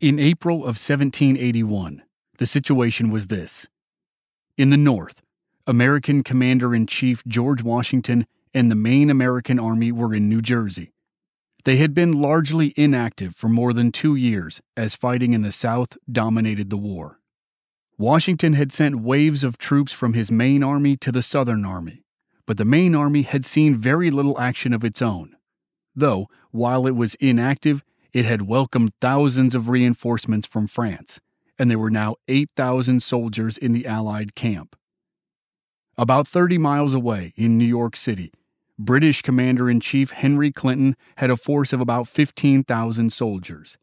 In April of 1781, the situation was this. In the North, American Commander in Chief George Washington and the main American Army were in New Jersey. They had been largely inactive for more than two years as fighting in the South dominated the war. Washington had sent waves of troops from his main army to the Southern Army, but the main army had seen very little action of its own. Though, while it was inactive, it had welcomed thousands of reinforcements from France, and there were now 8,000 soldiers in the Allied camp. About 30 miles away in New York City, British Commander in Chief Henry Clinton had a force of about 15,000 soldiers.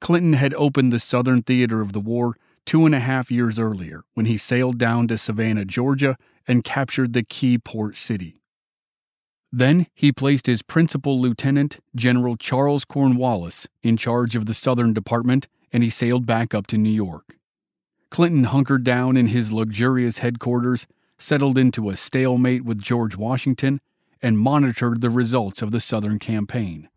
Clinton had opened the southern theater of the war two and a half years earlier when he sailed down to Savannah, Georgia, and captured the key port city. Then he placed his principal lieutenant, General Charles Cornwallis, in charge of the Southern Department, and he sailed back up to New York. Clinton hunkered down in his luxurious headquarters, settled into a stalemate with George Washington, and monitored the results of the Southern campaign.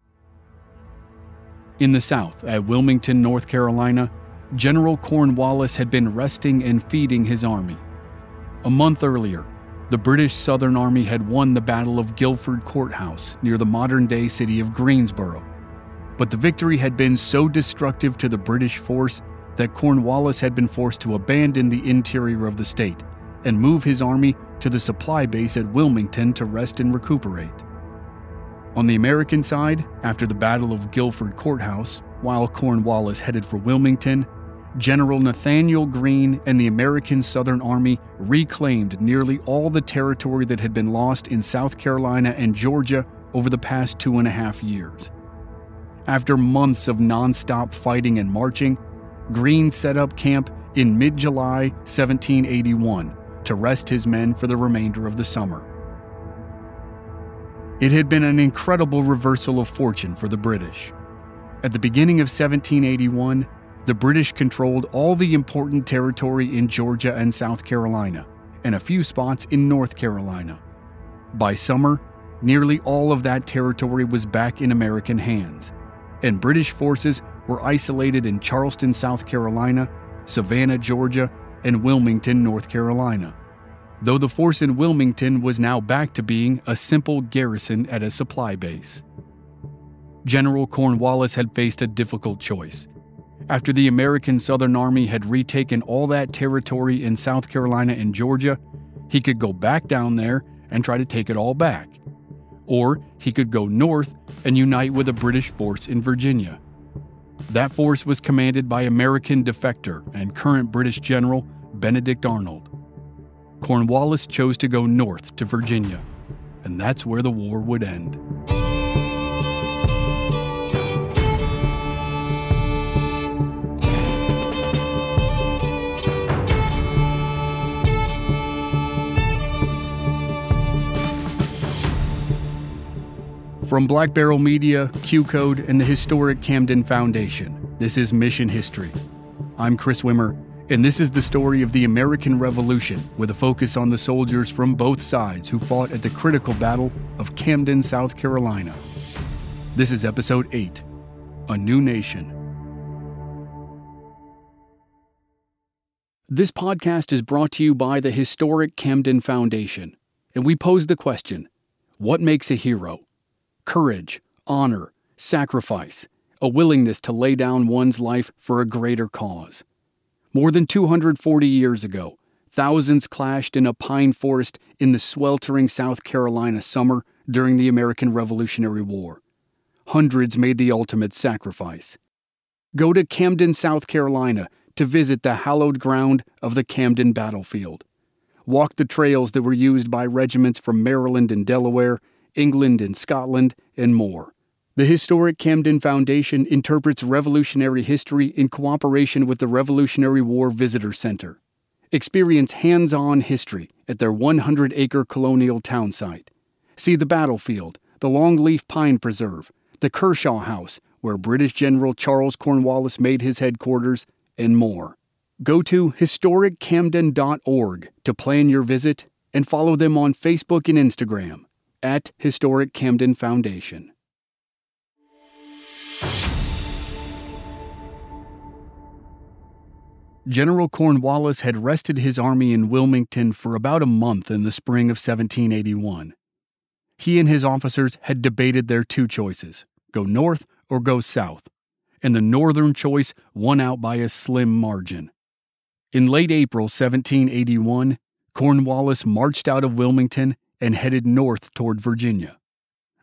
In the South, at Wilmington, North Carolina, General Cornwallis had been resting and feeding his army. A month earlier, the British Southern Army had won the Battle of Guilford Courthouse near the modern day city of Greensboro. But the victory had been so destructive to the British force that Cornwallis had been forced to abandon the interior of the state and move his army to the supply base at Wilmington to rest and recuperate. On the American side, after the Battle of Guilford Courthouse, while Cornwallis headed for Wilmington, General Nathanael Greene and the American Southern Army reclaimed nearly all the territory that had been lost in South Carolina and Georgia over the past two and a half years. After months of nonstop fighting and marching, Greene set up camp in mid July 1781 to rest his men for the remainder of the summer. It had been an incredible reversal of fortune for the British. At the beginning of 1781, the British controlled all the important territory in Georgia and South Carolina, and a few spots in North Carolina. By summer, nearly all of that territory was back in American hands, and British forces were isolated in Charleston, South Carolina, Savannah, Georgia, and Wilmington, North Carolina. Though the force in Wilmington was now back to being a simple garrison at a supply base. General Cornwallis had faced a difficult choice. After the American Southern Army had retaken all that territory in South Carolina and Georgia, he could go back down there and try to take it all back. Or he could go north and unite with a British force in Virginia. That force was commanded by American defector and current British General Benedict Arnold. Cornwallis chose to go north to Virginia, and that's where the war would end. From Black Barrel Media, QCODE, and the historic Camden Foundation, this is Mission History. I'm Chris Wimmer, and this is the story of the American Revolution with a focus on the soldiers from both sides who fought at the critical battle of Camden, South Carolina. This is Episode 8 A New Nation. This podcast is brought to you by the historic Camden Foundation, and we pose the question What makes a hero? Courage, honor, sacrifice, a willingness to lay down one's life for a greater cause. More than 240 years ago, thousands clashed in a pine forest in the sweltering South Carolina summer during the American Revolutionary War. Hundreds made the ultimate sacrifice. Go to Camden, South Carolina to visit the hallowed ground of the Camden battlefield. Walk the trails that were used by regiments from Maryland and Delaware England and Scotland, and more. The historic Camden Foundation interprets revolutionary history in cooperation with the Revolutionary War Visitor Center. Experience hands on history at their 100 acre colonial town site. See the battlefield, the Longleaf Pine Preserve, the Kershaw House, where British General Charles Cornwallis made his headquarters, and more. Go to historiccamden.org to plan your visit and follow them on Facebook and Instagram at Historic Camden Foundation. General Cornwallis had rested his army in Wilmington for about a month in the spring of 1781. He and his officers had debated their two choices go north or go south, and the northern choice won out by a slim margin. In late April 1781, Cornwallis marched out of Wilmington and headed north toward Virginia.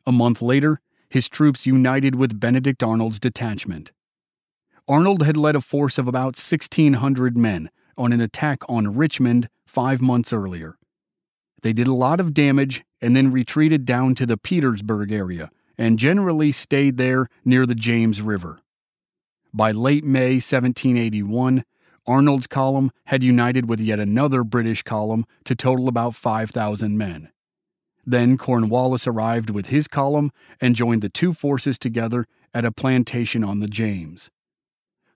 A month later, his troops united with Benedict Arnold's detachment. Arnold had led a force of about 1,600 men on an attack on Richmond five months earlier. They did a lot of damage and then retreated down to the Petersburg area and generally stayed there near the James River. By late May 1781, Arnold's column had united with yet another British column to total about 5,000 men. Then Cornwallis arrived with his column and joined the two forces together at a plantation on the James.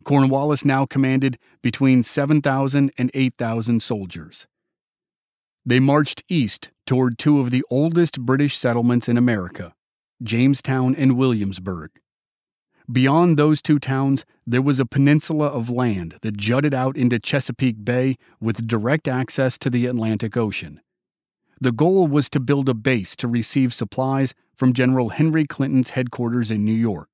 Cornwallis now commanded between 7,000 and 8,000 soldiers. They marched east toward two of the oldest British settlements in America, Jamestown and Williamsburg. Beyond those two towns, there was a peninsula of land that jutted out into Chesapeake Bay with direct access to the Atlantic Ocean. The goal was to build a base to receive supplies from General Henry Clinton's headquarters in New York.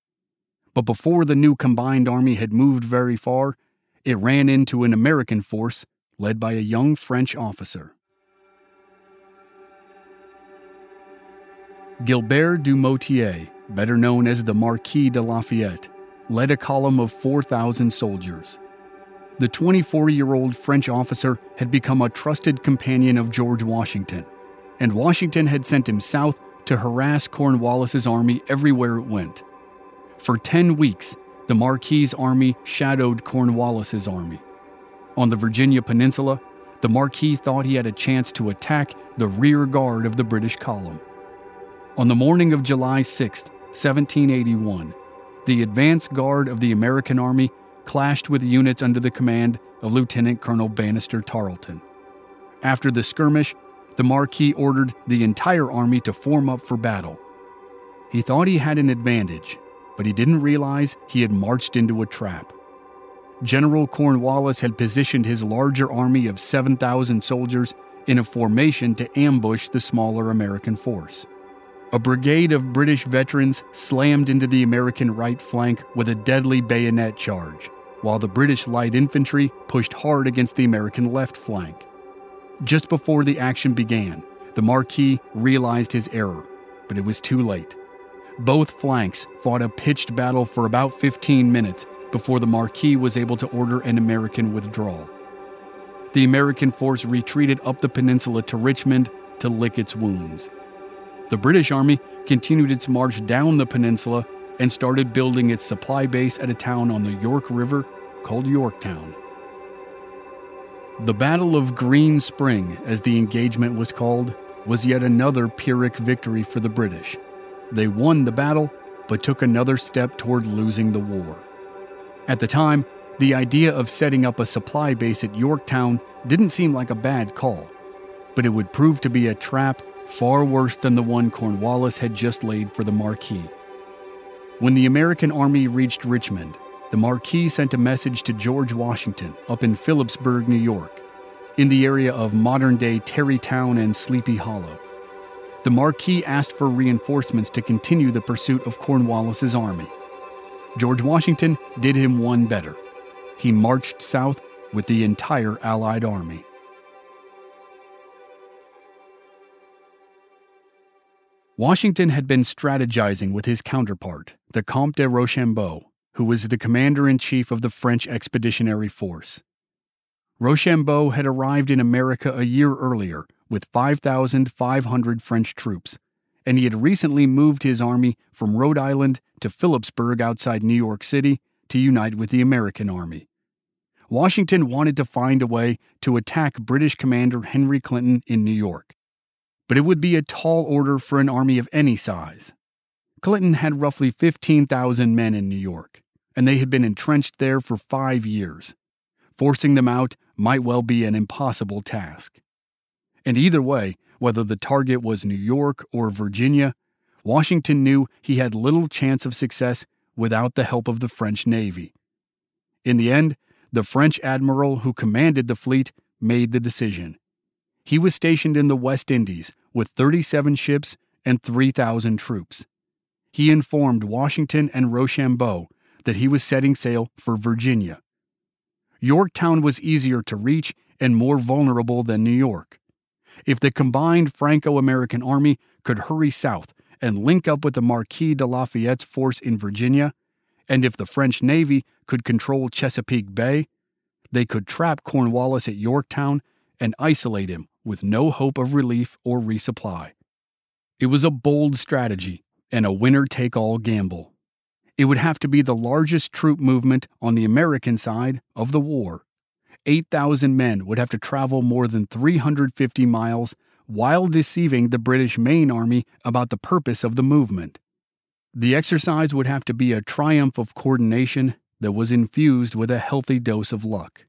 But before the new combined army had moved very far, it ran into an American force led by a young French officer. Gilbert du Motier better known as the Marquis de Lafayette, led a column of 4,000 soldiers. The 24 year old French officer had become a trusted companion of George Washington, and Washington had sent him south to harass Cornwallis's army everywhere it went. For 10 weeks, the Marquis's army shadowed Cornwallis's army. On the Virginia Peninsula, the Marquis thought he had a chance to attack the rear guard of the British column. On the morning of July 6th, 1781, the advance guard of the American Army clashed with units under the command of Lieutenant Colonel Banastre Tarleton. After the skirmish, the Marquis ordered the entire army to form up for battle. He thought he had an advantage, but he didn't realize he had marched into a trap. General Cornwallis had positioned his larger army of 7,000 soldiers in a formation to ambush the smaller American force. A brigade of British veterans slammed into the American right flank with a deadly bayonet charge, while the British light infantry pushed hard against the American left flank. Just before the action began, the Marquis realized his error, but it was too late. Both flanks fought a pitched battle for about 15 minutes before the Marquis was able to order an American withdrawal. The American force retreated up the peninsula to Richmond to lick its wounds. The British Army continued its march down the peninsula and started building its supply base at a town on the York River called Yorktown. The Battle of Green Spring, as the engagement was called, was yet another Pyrrhic victory for the British. They won the battle, but took another step toward losing the war. At the time, the idea of setting up a supply base at Yorktown didn't seem like a bad call, but it would prove to be a trap far worse than the one Cornwallis had just laid for the Marquis. When the American army reached Richmond, the Marquis sent a message to George Washington up in Philipsburg, New York, in the area of modern day Tarrytown and Sleepy Hollow. The Marquis asked for reinforcements to continue the pursuit of Cornwallis's army. George Washington did him one better. He marched south with the entire Allied army. Washington had been strategizing with his counterpart, the Comte de Rochambeau, who was the commander in chief of the French Expeditionary Force. Rochambeau had arrived in America a year earlier with 5,500 French troops, and he had recently moved his army from Rhode Island to Philipsburg outside New York City to unite with the American army. Washington wanted to find a way to attack British Commander Henry Clinton in New York but it would be a tall order for an army of any size. Clinton had roughly 15,000 men in New York, and they had been entrenched there for five years. Forcing them out might well be an impossible task. And either way, whether the target was New York or Virginia, Washington knew he had little chance of success without the help of the French Navy. In the end, the French admiral who commanded the fleet made the decision. He was stationed in the West Indies with 37 ships and 3,000 troops. He informed Washington and Rochambeau that he was setting sail for Virginia. Yorktown was easier to reach and more vulnerable than New York. If the combined Franco American Army could hurry south and link up with the Marquis de Lafayette's force in Virginia, and if the French Navy could control Chesapeake Bay, they could trap Cornwallis at Yorktown and isolate him with no hope of relief or resupply. It was a bold strategy and a winner take all gamble. It would have to be the largest troop movement on the American side of the war. 8,000 men would have to travel more than 350 miles while deceiving the British main army about the purpose of the movement. The exercise would have to be a triumph of coordination that was infused with a healthy dose of luck.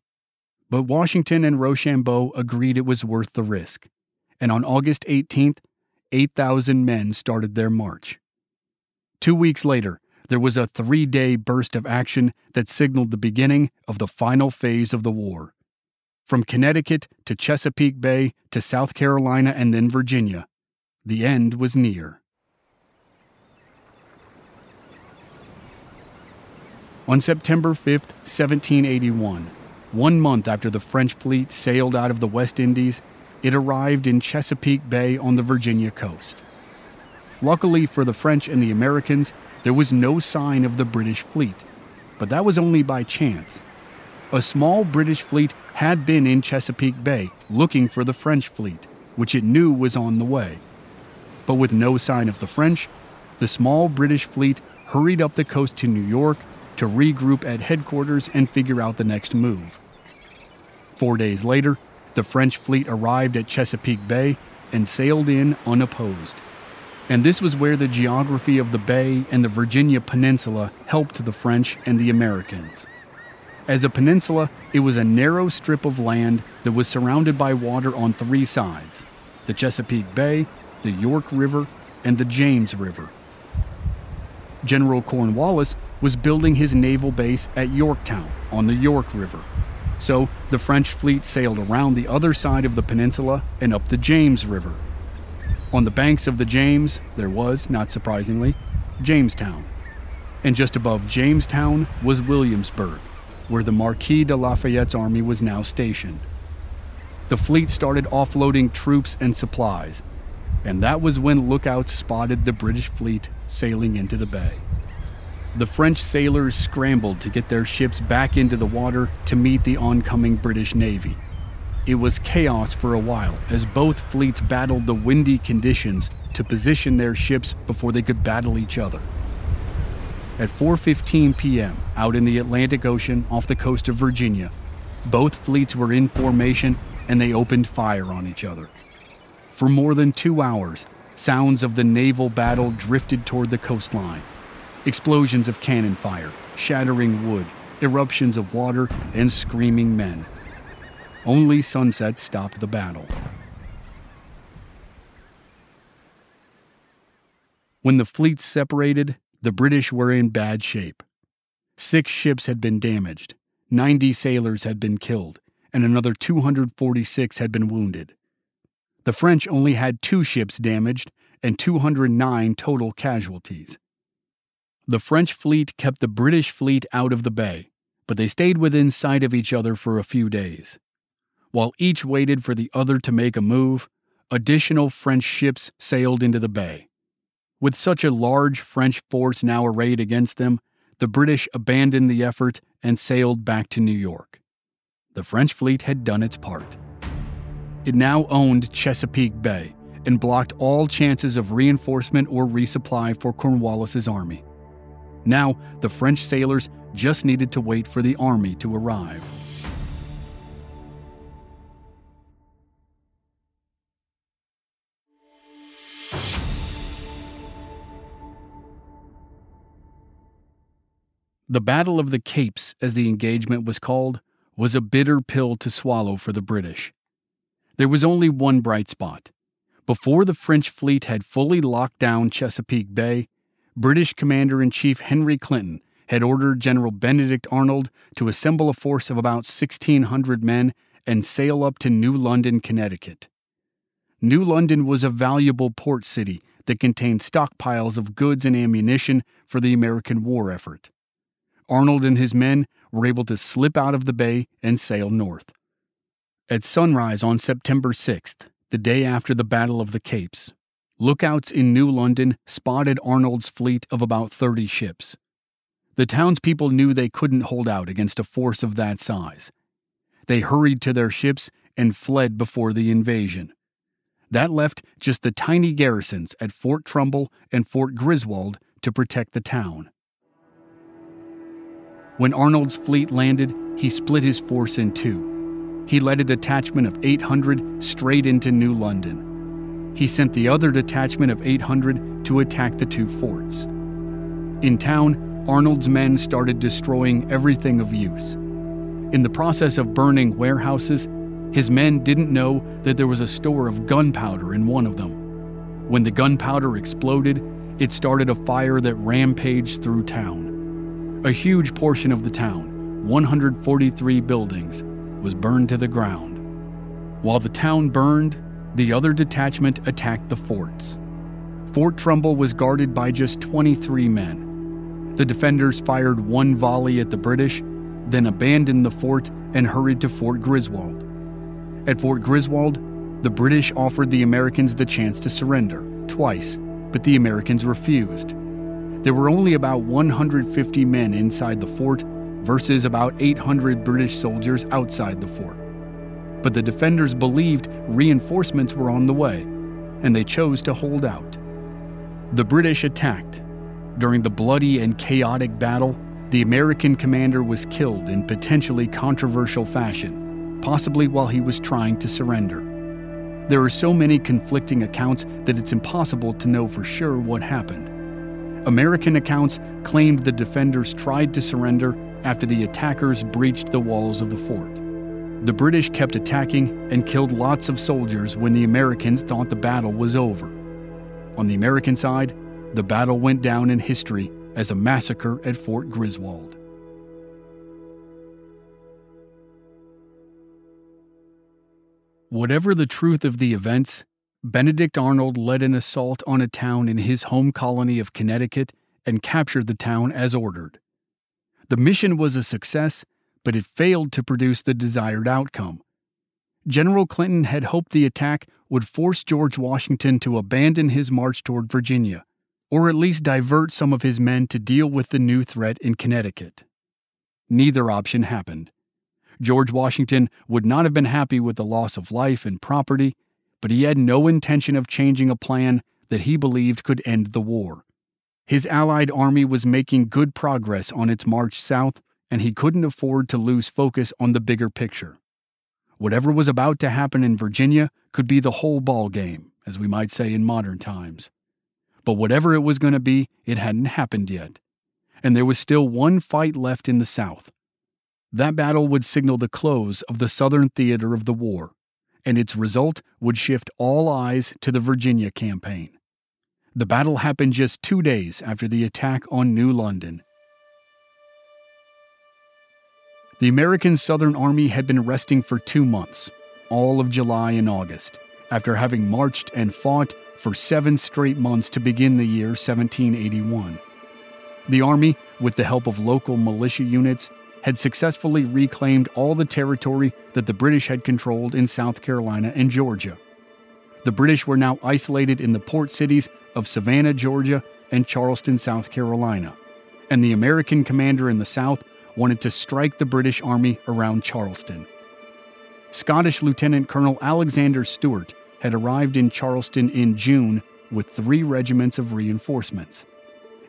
But Washington and Rochambeau agreed it was worth the risk, and on August 18th, 8,000 men started their march. Two weeks later, there was a three day burst of action that signaled the beginning of the final phase of the war. From Connecticut to Chesapeake Bay to South Carolina and then Virginia, the end was near. On September 5, 1781, one month after the French fleet sailed out of the West Indies, it arrived in Chesapeake Bay on the Virginia coast. Luckily for the French and the Americans, there was no sign of the British fleet, but that was only by chance. A small British fleet had been in Chesapeake Bay looking for the French fleet, which it knew was on the way. But with no sign of the French, the small British fleet hurried up the coast to New York to regroup at headquarters and figure out the next move. Four days later, the French fleet arrived at Chesapeake Bay and sailed in unopposed and this was where the geography of the bay and the Virginia Peninsula helped the French and the Americans. As a peninsula, it was a narrow strip of land that was surrounded by water on three sides the Chesapeake Bay, the York River, and the James River. General Cornwallis was building his naval base at Yorktown on the York River. So the French fleet sailed around the other side of the peninsula and up the James River on the banks of the James, there was, not surprisingly, Jamestown. And just above Jamestown was Williamsburg, where the Marquis de Lafayette's army was now stationed. The fleet started offloading troops and supplies, and that was when lookouts spotted the British fleet sailing into the bay. The French sailors scrambled to get their ships back into the water to meet the oncoming British Navy. It was chaos for a while as both fleets battled the windy conditions to position their ships before they could battle each other. At 4:15 p.m., out in the Atlantic Ocean off the coast of Virginia, both fleets were in formation and they opened fire on each other. For more than 2 hours, sounds of the naval battle drifted toward the coastline. Explosions of cannon fire, shattering wood, eruptions of water, and screaming men. Only sunset stopped the battle. When the fleets separated, the British were in bad shape. Six ships had been damaged, 90 sailors had been killed, and another 246 had been wounded. The French only had two ships damaged and 209 total casualties. The French fleet kept the British fleet out of the bay, but they stayed within sight of each other for a few days. While each waited for the other to make a move, additional French ships sailed into the bay. With such a large French force now arrayed against them, the British abandoned the effort and sailed back to New York. The French fleet had done its part. It now owned Chesapeake Bay and blocked all chances of reinforcement or resupply for Cornwallis's army. Now, the French sailors just needed to wait for the army to arrive. The Battle of the Capes, as the engagement was called, was a bitter pill to swallow for the British. There was only one bright spot. Before the French fleet had fully locked down Chesapeake Bay, British Commander in Chief Henry Clinton had ordered General Benedict Arnold to assemble a force of about 1,600 men and sail up to New London, Connecticut. New London was a valuable port city that contained stockpiles of goods and ammunition for the American war effort. Arnold and his men were able to slip out of the bay and sail north. At sunrise on September 6th, the day after the Battle of the Capes, lookouts in New London spotted Arnold's fleet of about 30 ships. The townspeople knew they couldn't hold out against a force of that size. They hurried to their ships and fled before the invasion. That left just the tiny garrisons at Fort Trumbull and Fort Griswold to protect the town. When Arnold's fleet landed, he split his force in two. He led a detachment of 800 straight into New London. He sent the other detachment of 800 to attack the two forts. In town, Arnold's men started destroying everything of use. In the process of burning warehouses, his men didn't know that there was a store of gunpowder in one of them. When the gunpowder exploded, it started a fire that rampaged through town. A huge portion of the town, 143 buildings, was burned to the ground. While the town burned, the other detachment attacked the forts. Fort Trumbull was guarded by just 23 men. The defenders fired one volley at the British, then abandoned the fort and hurried to Fort Griswold. At Fort Griswold, the British offered the Americans the chance to surrender, twice, but the Americans refused. There were only about 150 men inside the fort versus about 800 British soldiers outside the fort. But the defenders believed reinforcements were on the way, and they chose to hold out. The British attacked. During the bloody and chaotic battle, the American commander was killed in potentially controversial fashion possibly while he was trying to surrender. There are so many conflicting accounts that it's impossible to know for sure what happened. American accounts claimed the defenders tried to surrender after the attackers breached the walls of the fort. The British kept attacking and killed lots of soldiers when the Americans thought the battle was over. On the American side, the battle went down in history as a massacre at Fort Griswold. Whatever the truth of the events, Benedict Arnold led an assault on a town in his home colony of Connecticut and captured the town as ordered. The mission was a success, but it failed to produce the desired outcome. General Clinton had hoped the attack would force George Washington to abandon his march toward Virginia, or at least divert some of his men to deal with the new threat in Connecticut. Neither option happened. George Washington would not have been happy with the loss of life and property, but he had no intention of changing a plan that he believed could end the war. His Allied army was making good progress on its march south, and he couldn't afford to lose focus on the bigger picture. Whatever was about to happen in Virginia could be the whole ball game, as we might say in modern times. But whatever it was going to be, it hadn't happened yet. And there was still one fight left in the South that battle would signal the close of the Southern theater of the war, and its result would shift all eyes to the Virginia campaign. The battle happened just two days after the attack on New London. The American Southern Army had been resting for two months, all of July and August, after having marched and fought for seven straight months to begin the year 1781. The Army, with the help of local militia units, had successfully reclaimed all the territory that the British had controlled in South Carolina and Georgia. The British were now isolated in the port cities of Savannah, Georgia, and Charleston, South Carolina, and the American commander in the South wanted to strike the British Army around Charleston. Scottish Lieutenant Colonel Alexander Stewart had arrived in Charleston in June with three regiments of reinforcements.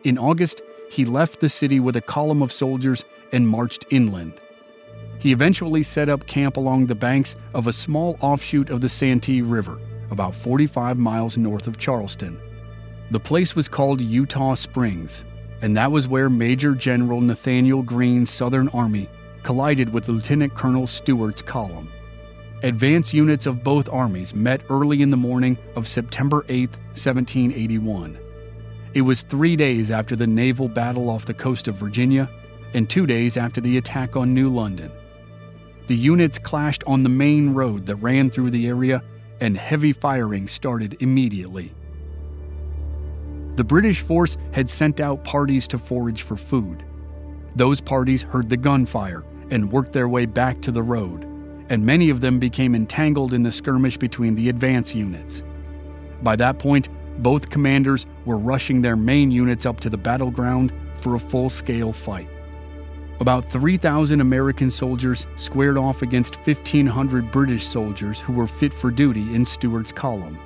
In August, he left the city with a column of soldiers and marched inland. He eventually set up camp along the banks of a small offshoot of the Santee River, about 45 miles north of Charleston. The place was called Eutaw Springs, and that was where Major General Nathanael Greene's Southern Army collided with Lieutenant Colonel Stewart's column. Advance units of both armies met early in the morning of September 8, 1781. It was three days after the naval battle off the coast of Virginia and two days after the attack on New London. The units clashed on the main road that ran through the area, and heavy firing started immediately. The British force had sent out parties to forage for food. Those parties heard the gunfire and worked their way back to the road, and many of them became entangled in the skirmish between the advance units. By that point, both commanders were rushing their main units up to the battleground for a full scale fight. About 3,000 American soldiers squared off against 1,500 British soldiers who were fit for duty in Stewart's column.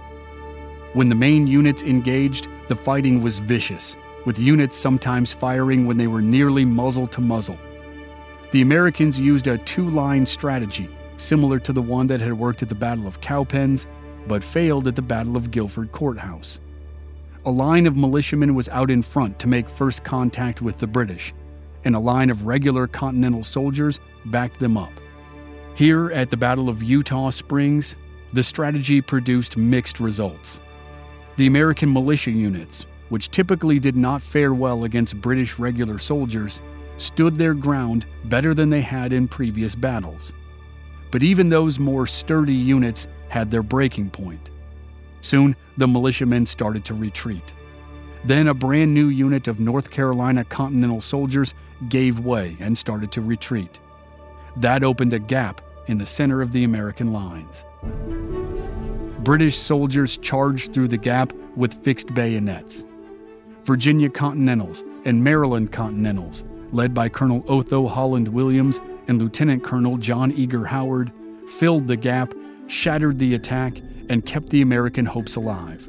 When the main units engaged, the fighting was vicious, with units sometimes firing when they were nearly muzzle to muzzle. The Americans used a two line strategy, similar to the one that had worked at the Battle of Cowpens, but failed at the Battle of Guilford Courthouse. A line of militiamen was out in front to make first contact with the British, and a line of regular Continental soldiers backed them up. Here at the Battle of Eutaw Springs, the strategy produced mixed results. The American militia units, which typically did not fare well against British regular soldiers, stood their ground better than they had in previous battles. But even those more sturdy units had their breaking point. Soon, the militiamen started to retreat. Then a brand new unit of North Carolina Continental soldiers gave way and started to retreat. That opened a gap in the center of the American lines. British soldiers charged through the gap with fixed bayonets. Virginia Continentals and Maryland Continentals, led by Colonel Otho Holland Williams and Lieutenant Colonel John Eager Howard, filled the gap, shattered the attack, and kept the American hopes alive.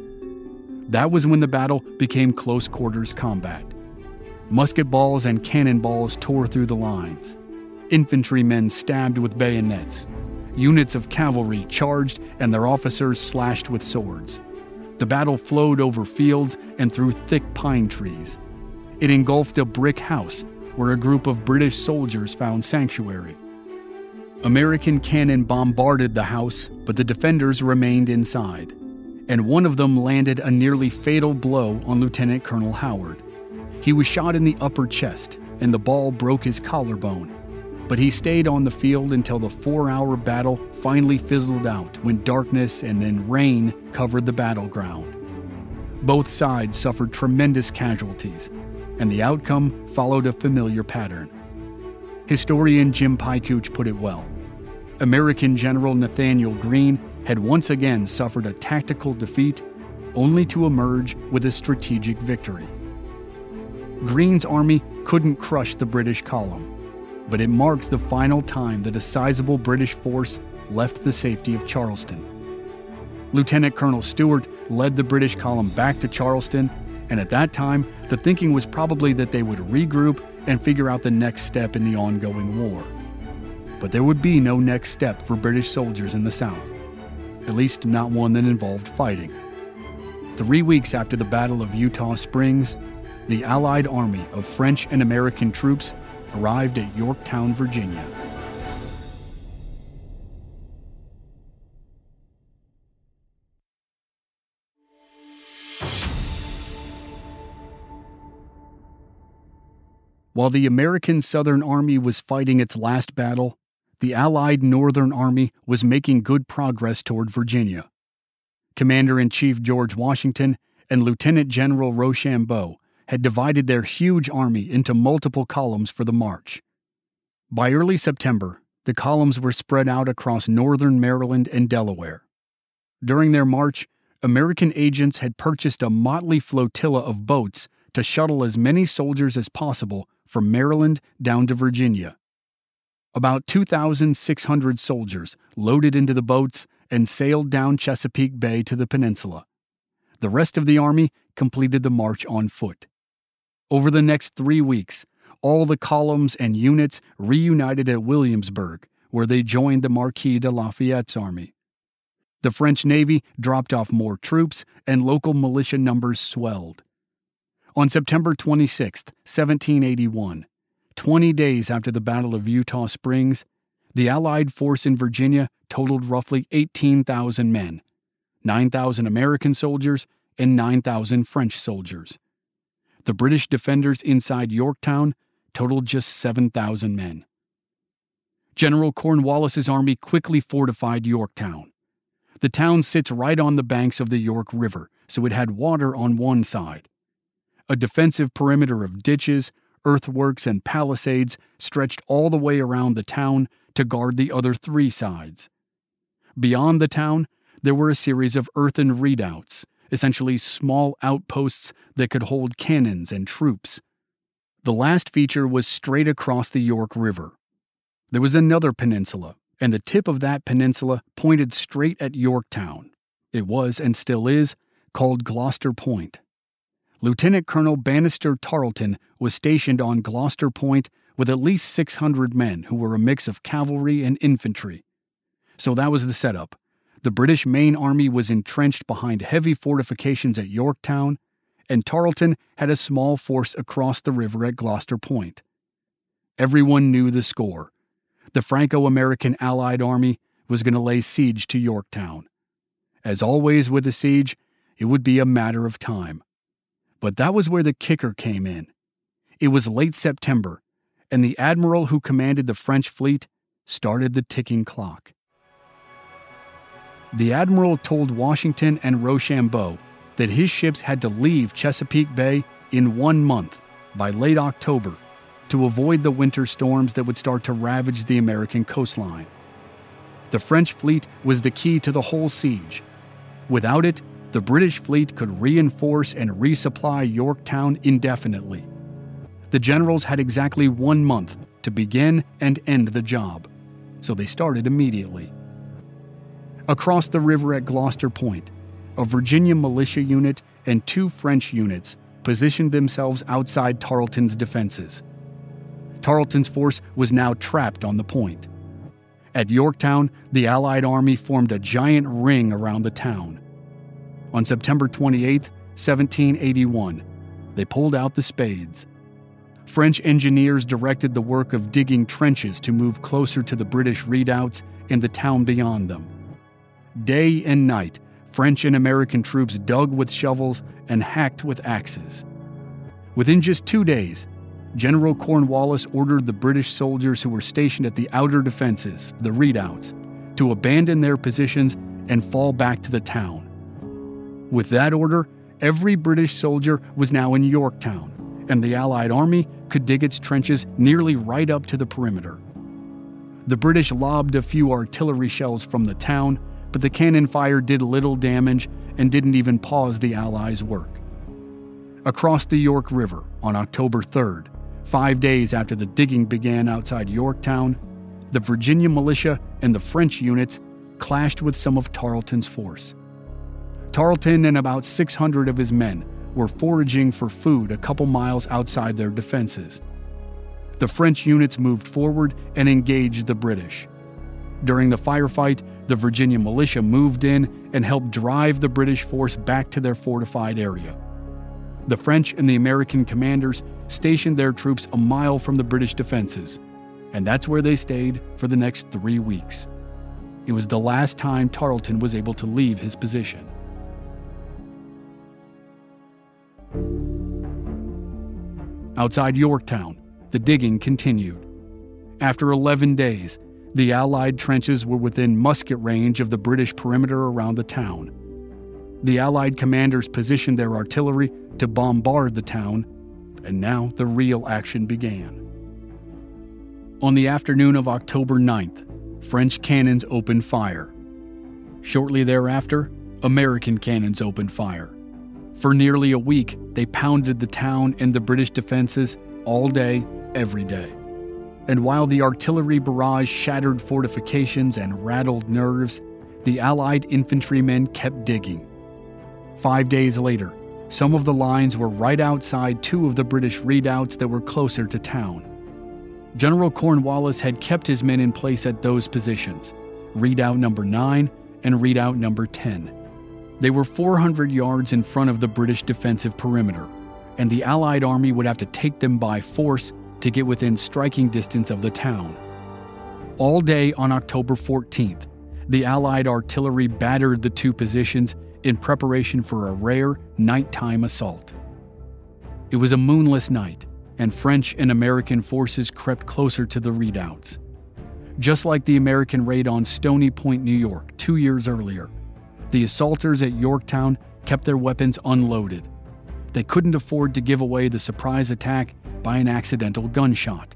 That was when the battle became close quarters combat. Musket balls and cannonballs tore through the lines. Infantrymen stabbed with bayonets. Units of cavalry charged and their officers slashed with swords. The battle flowed over fields and through thick pine trees. It engulfed a brick house where a group of British soldiers found sanctuary. American cannon bombarded the house, but the defenders remained inside and one of them landed a nearly fatal blow on Lieutenant Colonel Howard. He was shot in the upper chest, and the ball broke his collarbone. But he stayed on the field until the four hour battle finally fizzled out when darkness and then rain covered the battleground. Both sides suffered tremendous casualties, and the outcome followed a familiar pattern. Historian Jim Piecuch put it well. American General Nathanael Greene had once again suffered a tactical defeat only to emerge with a strategic victory. Greene's army couldn't crush the British column, but it marked the final time that a sizable British force left the safety of Charleston. Lieutenant Colonel Stewart led the British column back to Charleston, and at that time, the thinking was probably that they would regroup and figure out the next step in the ongoing war. But there would be no next step for British soldiers in the South at least not one that involved fighting. Three weeks after the Battle of Eutaw Springs, the Allied army of French and American troops arrived at Yorktown, Virginia. While the American Southern Army was fighting its last battle, the Allied Northern Army was making good progress toward Virginia. Commander in Chief George Washington and Lieutenant General Rochambeau had divided their huge army into multiple columns for the march. By early September, the columns were spread out across northern Maryland and Delaware. During their march, American agents had purchased a motley flotilla of boats to shuttle as many soldiers as possible from Maryland down to Virginia. About 2,600 soldiers loaded into the boats and sailed down Chesapeake Bay to the peninsula. The rest of the army completed the march on foot. Over the next three weeks, all the columns and units reunited at Williamsburg, where they joined the Marquis de Lafayette's army. The French Navy dropped off more troops, and local militia numbers swelled. On September 26, 1781, 20 days after the Battle of Eutaw Springs, the Allied force in Virginia totaled roughly 18,000 men 9,000 American soldiers and 9,000 French soldiers. the British defenders inside Yorktown totaled just 7,000 men. General Cornwallis's army quickly fortified Yorktown. The town sits right on the banks of the York River, so it had water on one side. A defensive perimeter of ditches, earthworks, and palisades stretched all the way around the town to guard the other three sides. Beyond the town, there were a series of earthen redoubts, essentially small outposts that could hold cannons and troops. The last feature was straight across the York River. There was another peninsula, and the tip of that peninsula pointed straight at Yorktown. It was, and still is, called Gloucester Point. Lieutenant Colonel Banastre Tarleton was stationed on Gloucester Point with at least 600 men who were a mix of cavalry and infantry. So that was the setup. The British main army was entrenched behind heavy fortifications at Yorktown, and Tarleton had a small force across the river at Gloucester Point. Everyone knew the score. The Franco American Allied Army was going to lay siege to Yorktown. As always with a siege, it would be a matter of time. But that was where the kicker came in. It was late September, and the admiral who commanded the French fleet started the ticking clock. The admiral told Washington and Rochambeau that his ships had to leave Chesapeake Bay in one month, by late October, to avoid the winter storms that would start to ravage the American coastline. The French fleet was the key to the whole siege. Without it, the British fleet could reinforce and resupply Yorktown indefinitely. The generals had exactly one month to begin and end the job, so they started immediately. Across the river at Gloucester Point, a Virginia militia unit and two French units positioned themselves outside Tarleton's defenses. Tarleton's force was now trapped on the point. At Yorktown, the Allied army formed a giant ring around the town. On September 28, 1781, they pulled out the spades. French engineers directed the work of digging trenches to move closer to the British redoubts and the town beyond them. Day and night, French and American troops dug with shovels and hacked with axes. Within just two days, General Cornwallis ordered the British soldiers who were stationed at the outer defenses, the redoubts, to abandon their positions and fall back to the town. With that order, every British soldier was now in Yorktown, and the Allied army could dig its trenches nearly right up to the perimeter. The British lobbed a few artillery shells from the town, but the cannon fire did little damage and didn't even pause the Allies' work. Across the York River on October 3rd, five days after the digging began outside Yorktown, the Virginia militia and the French units clashed with some of Tarleton's force. Tarleton and about 600 of his men were foraging for food a couple miles outside their defenses. The French units moved forward and engaged the British. During the firefight, the Virginia militia moved in and helped drive the British force back to their fortified area. The French and the American commanders stationed their troops a mile from the British defenses, and that's where they stayed for the next three weeks. It was the last time Tarleton was able to leave his position. Outside Yorktown, the digging continued. After 11 days, the Allied trenches were within musket range of the British perimeter around the town. The Allied commanders positioned their artillery to bombard the town, and now the real action began. On the afternoon of October 9th, French cannons opened fire. Shortly thereafter, American cannons opened fire. For nearly a week, they pounded the town and the British defenses all day, every day. And while the artillery barrage shattered fortifications and rattled nerves, the Allied infantrymen kept digging. Five days later, some of the lines were right outside two of the British redoubts that were closer to town. General Cornwallis had kept his men in place at those positions redoubt number 9 and redoubt number 10. They were 400 yards in front of the British defensive perimeter, and the Allied army would have to take them by force to get within striking distance of the town. All day on October 14th, the Allied artillery battered the two positions in preparation for a rare nighttime assault. It was a moonless night, and French and American forces crept closer to the redoubts. Just like the American raid on Stony Point, New York, two years earlier, the assaulters at Yorktown kept their weapons unloaded. They couldn't afford to give away the surprise attack by an accidental gunshot.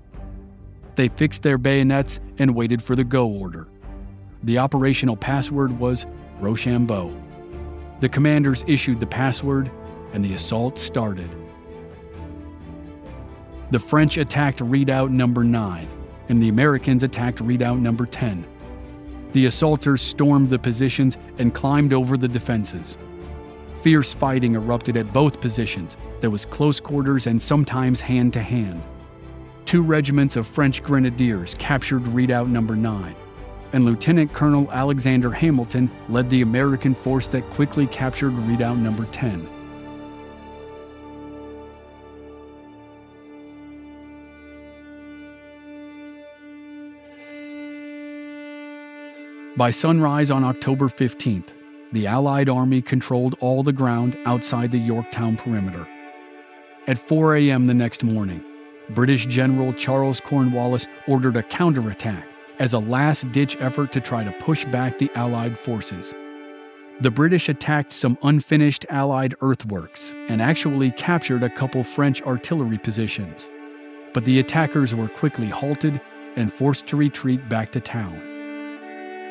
They fixed their bayonets and waited for the go order. The operational password was Rochambeau. The commanders issued the password, and the assault started. The French attacked redoubt number 9, and the Americans attacked redoubt number 10. The assaulters stormed the positions and climbed over the defenses. Fierce fighting erupted at both positions. There was close quarters and sometimes hand to hand. Two regiments of French grenadiers captured redoubt number 9, and Lieutenant Colonel Alexander Hamilton led the American force that quickly captured redoubt number 10. By sunrise on October 15th, the Allied Army controlled all the ground outside the Yorktown perimeter. At 4 a.m. the next morning, British General Charles Cornwallis ordered a counterattack as a last ditch effort to try to push back the Allied forces. The British attacked some unfinished Allied earthworks and actually captured a couple French artillery positions. But the attackers were quickly halted and forced to retreat back to town.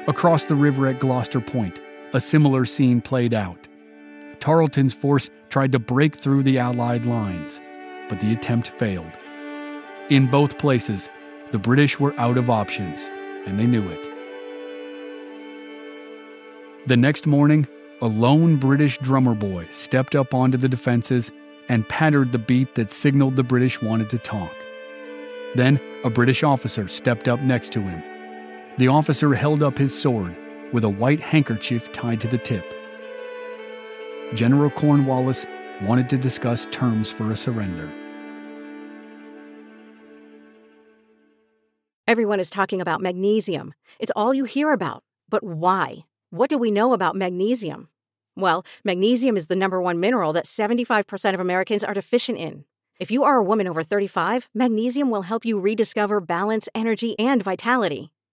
Across the river at Gloucester Point, a similar scene played out. Tarleton's force tried to break through the Allied lines, but the attempt failed. In both places, the British were out of options, and they knew it. The next morning, a lone British drummer boy stepped up onto the defenses and pattered the beat that signaled the British wanted to talk. Then, a British officer stepped up next to him the officer held up his sword with a white handkerchief tied to the tip. General Cornwallis wanted to discuss terms for a surrender. Everyone is talking about magnesium. It's all you hear about. But why? What do we know about magnesium? Well, magnesium is the number one mineral that 75% of Americans are deficient in. If you are a woman over 35, magnesium will help you rediscover balance, energy, and vitality.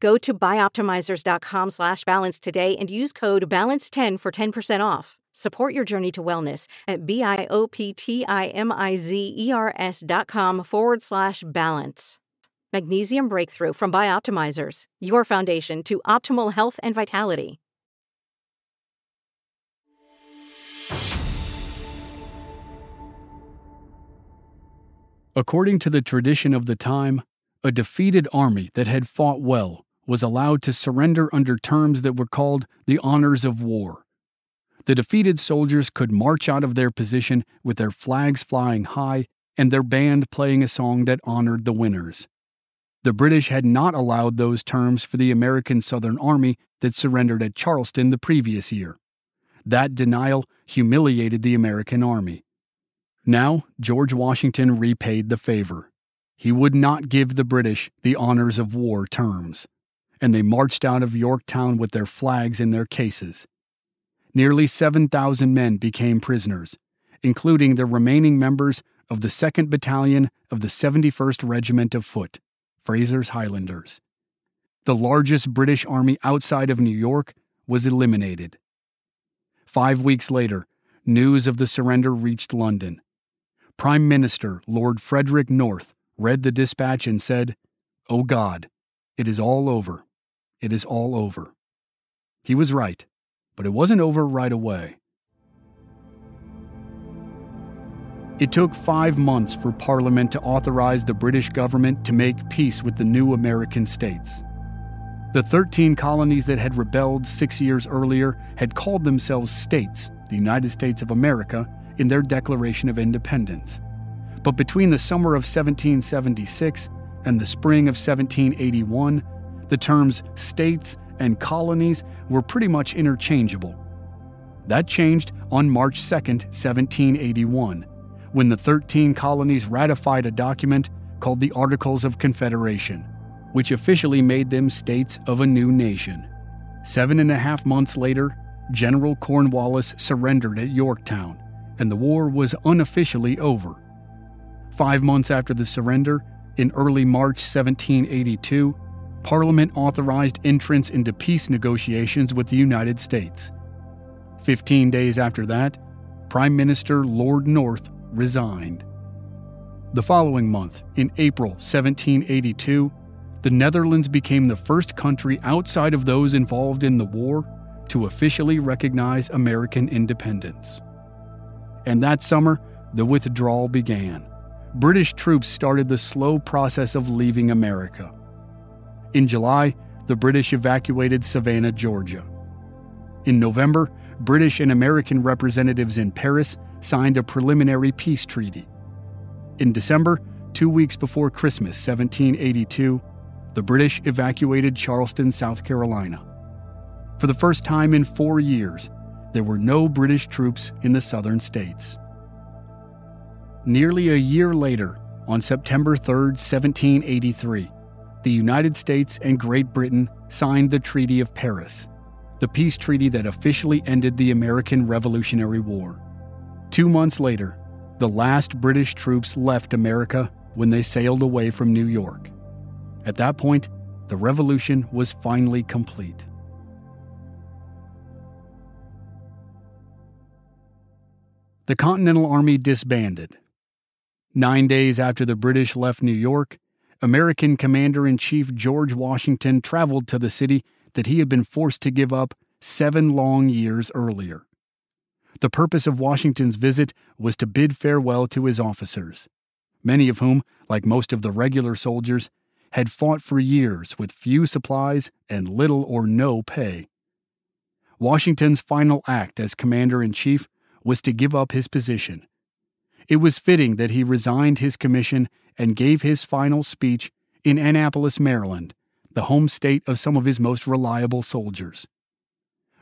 Go to bioptimizers.com slash balance today and use code BALANCE10 for 10% off. Support your journey to wellness at B-I-O-P-T-I-M-I-Z-E-R-S dot com forward slash balance. Magnesium Breakthrough from Bioptimizers, your foundation to optimal health and vitality. According to the tradition of the time, a defeated army that had fought well was allowed to surrender under terms that were called the honors of war. The defeated soldiers could march out of their position with their flags flying high and their band playing a song that honored the winners. The British had not allowed those terms for the American Southern Army that surrendered at Charleston the previous year. That denial humiliated the American Army. Now, George Washington repaid the favor. He would not give the British the honors of war terms and they marched out of Yorktown with their flags in their cases. Nearly 7,000 men became prisoners, including the remaining members of the 2nd Battalion of the 71st Regiment of Foot, Fraser's Highlanders. The largest British army outside of New York was eliminated. Five weeks later, news of the surrender reached London. Prime Minister Lord Frederick North read the dispatch and said, Oh God, it is all over it is all over. He was right, but it wasn't over right away. It took five months for Parliament to authorize the British government to make peace with the new American states. The 13 colonies that had rebelled six years earlier had called themselves states, the United States of America, in their Declaration of Independence. But between the summer of 1776 and the spring of 1781, the terms states and colonies were pretty much interchangeable. That changed on March 2, 1781, when the 13 colonies ratified a document called the Articles of Confederation, which officially made them states of a new nation. Seven and a half months later, General Cornwallis surrendered at Yorktown, and the war was unofficially over. Five months after the surrender, in early March 1782, Parliament authorized entrance into peace negotiations with the United States. Fifteen days after that, Prime Minister Lord North resigned. The following month, in April 1782, the Netherlands became the first country outside of those involved in the war to officially recognize American independence. And that summer, the withdrawal began. British troops started the slow process of leaving America. In July, the British evacuated Savannah, Georgia. In November, British and American representatives in Paris signed a preliminary peace treaty. In December, two weeks before Christmas 1782, the British evacuated Charleston, South Carolina. For the first time in four years, there were no British troops in the southern states. Nearly a year later, on September 3, 1783, the United States and Great Britain signed the Treaty of Paris, the peace treaty that officially ended the American Revolutionary War. Two months later, the last British troops left America when they sailed away from New York. At that point, the revolution was finally complete. The Continental Army disbanded. Nine days after the British left New York, American Commander in Chief George Washington traveled to the city that he had been forced to give up seven long years earlier. The purpose of Washington's visit was to bid farewell to his officers, many of whom, like most of the regular soldiers, had fought for years with few supplies and little or no pay. Washington's final act as commander in chief was to give up his position. It was fitting that he resigned his commission and gave his final speech in Annapolis, Maryland, the home state of some of his most reliable soldiers.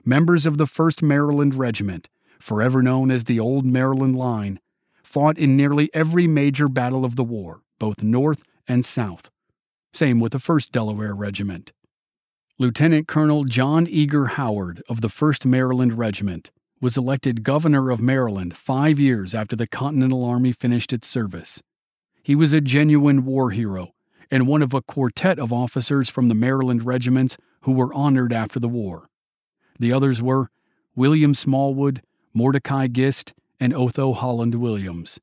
Members of the 1st Maryland Regiment forever known as the Old Maryland Line, fought in nearly every major battle of the war, both North and South. Same with the 1st Delaware Regiment. Lieutenant Colonel John Eager Howard of the 1st Maryland Regiment was elected governor of Maryland five years after the Continental Army finished its service. He was a genuine war hero and one of a quartet of officers from the Maryland regiments who were honored after the war. The others were William Smallwood, Mordecai Gist, and Otho Holland Williams.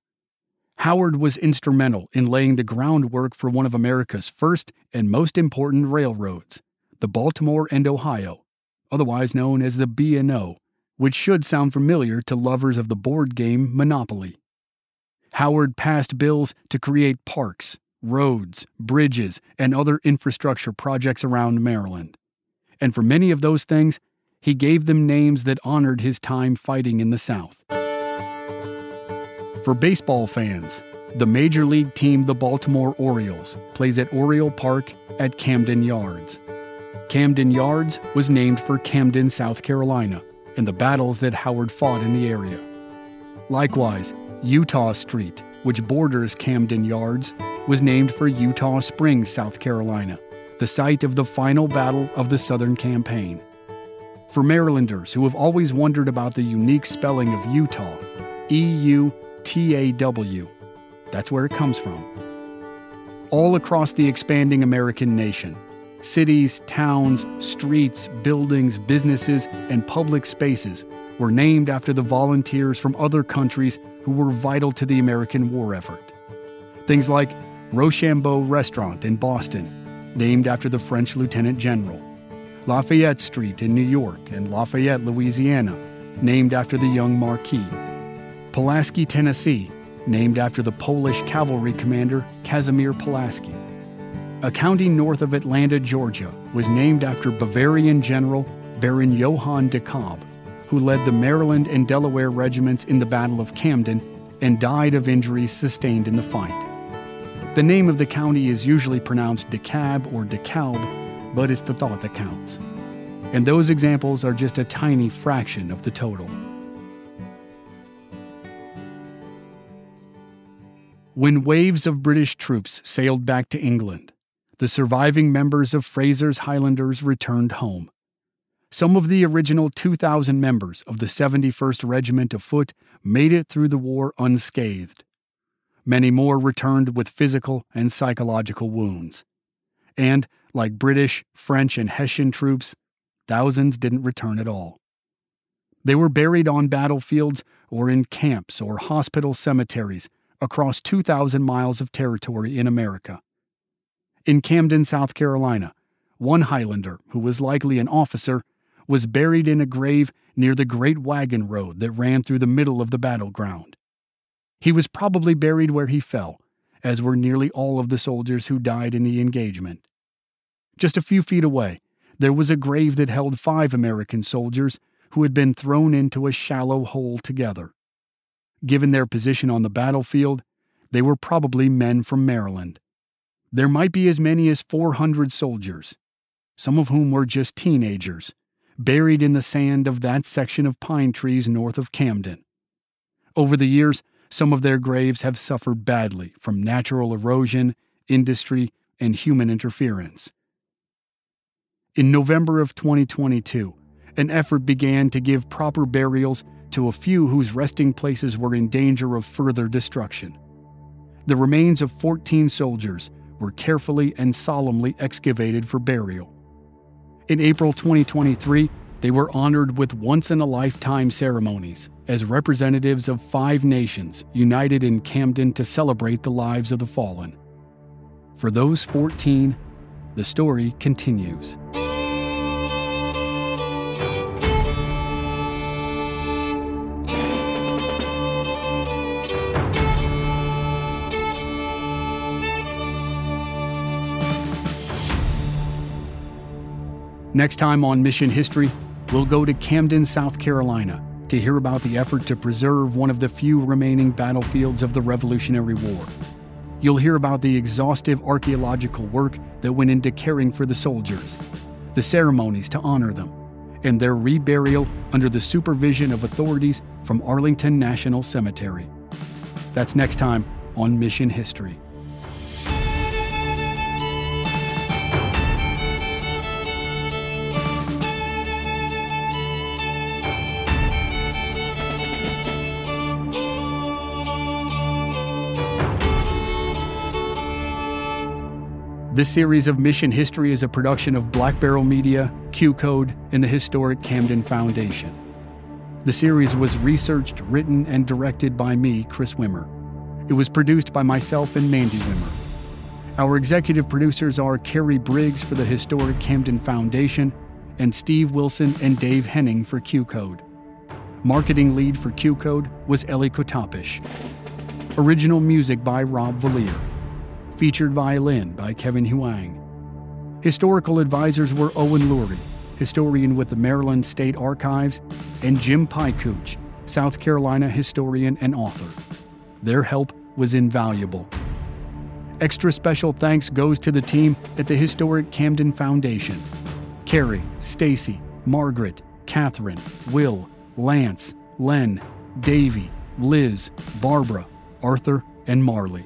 Howard was instrumental in laying the groundwork for one of America's first and most important railroads, the Baltimore and Ohio, otherwise known as the B&O, which should sound familiar to lovers of the board game Monopoly. Howard passed bills to create parks, roads, bridges, and other infrastructure projects around Maryland. And for many of those things, he gave them names that honored his time fighting in the South. For baseball fans, the major league team, the Baltimore Orioles, plays at Oriole Park at Camden Yards. Camden Yards was named for Camden, South Carolina, and the battles that Howard fought in the area. Likewise, Eutaw Street, which borders Camden Yards, was named for Eutaw Springs, South Carolina, the site of the final battle of the Southern Campaign. For Marylanders who have always wondered about the unique spelling of Eutaw, E U T A W, that's where it comes from. All across the expanding American nation, cities, towns, streets, buildings, businesses, and public spaces were named after the volunteers from other countries who were vital to the American war effort. Things like Rochambeau Restaurant in Boston, named after the French Lieutenant General. Lafayette Street in New York and Lafayette, Louisiana, named after the young Marquis. Pulaski, Tennessee, named after the Polish cavalry commander Casimir Pulaski. A county north of Atlanta, Georgia, was named after Bavarian General Baron Johann de Kalb, who led the Maryland and Delaware regiments in the Battle of Camden and died of injuries sustained in the fight. The name of the county is usually pronounced DeKalb or DeKalb, but it's the thought that counts. And those examples are just a tiny fraction of the total. When waves of British troops sailed back to England, the surviving members of Fraser's Highlanders returned home. Some of the original 2,000 members of the 71st Regiment of Foot made it through the war unscathed. Many more returned with physical and psychological wounds. And, like British, French, and Hessian troops, thousands didn't return at all. They were buried on battlefields or in camps or hospital cemeteries across 2,000 miles of territory in America. In Camden, South Carolina, one Highlander, who was likely an officer, was buried in a grave near the Great Wagon Road that ran through the middle of the battleground. He was probably buried where he fell, as were nearly all of the soldiers who died in the engagement. Just a few feet away, there was a grave that held five American soldiers who had been thrown into a shallow hole together. Given their position on the battlefield, they were probably men from Maryland. There might be as many as 400 soldiers, some of whom were just teenagers, buried in the sand of that section of pine trees north of Camden. Over the years, some of their graves have suffered badly from natural erosion, industry, and human interference. In November of 2022, an effort began to give proper burials to a few whose resting places were in danger of further destruction. The remains of 14 soldiers were carefully and solemnly excavated for burial. In April 2023, they were honored with once in a lifetime ceremonies as representatives of five nations united in Camden to celebrate the lives of the fallen. For those 14, the story continues. Next time on Mission History, we'll go to Camden, South Carolina to hear about the effort to preserve one of the few remaining battlefields of the Revolutionary War. You'll hear about the exhaustive archaeological work that went into caring for the soldiers, the ceremonies to honor them, and their reburial under the supervision of authorities from Arlington National Cemetery. That's next time on Mission History. This series of Mission History is a production of Black Barrel Media, QCODE, and the historic Camden Foundation. The series was researched, written, and directed by me, Chris Wimmer. It was produced by myself and Mandy Wimmer. Our executive producers are Carrie Briggs for the historic Camden Foundation and Steve Wilson and Dave Henning for QCODE. Marketing lead for QCODE was Ellie Kotapish. Original music by Rob Valier featured violin by Kevin Huang. Historical advisors were Owen Lourie, historian with the Maryland State Archives, and Jim Piecuch, South Carolina historian and author. Their help was invaluable. Extra special thanks goes to the team at the historic Camden Foundation Carrie, Stacy, Margaret, Catherine, Will, Lance, Len, Davy, Liz, Barbara, Arthur, and Marley.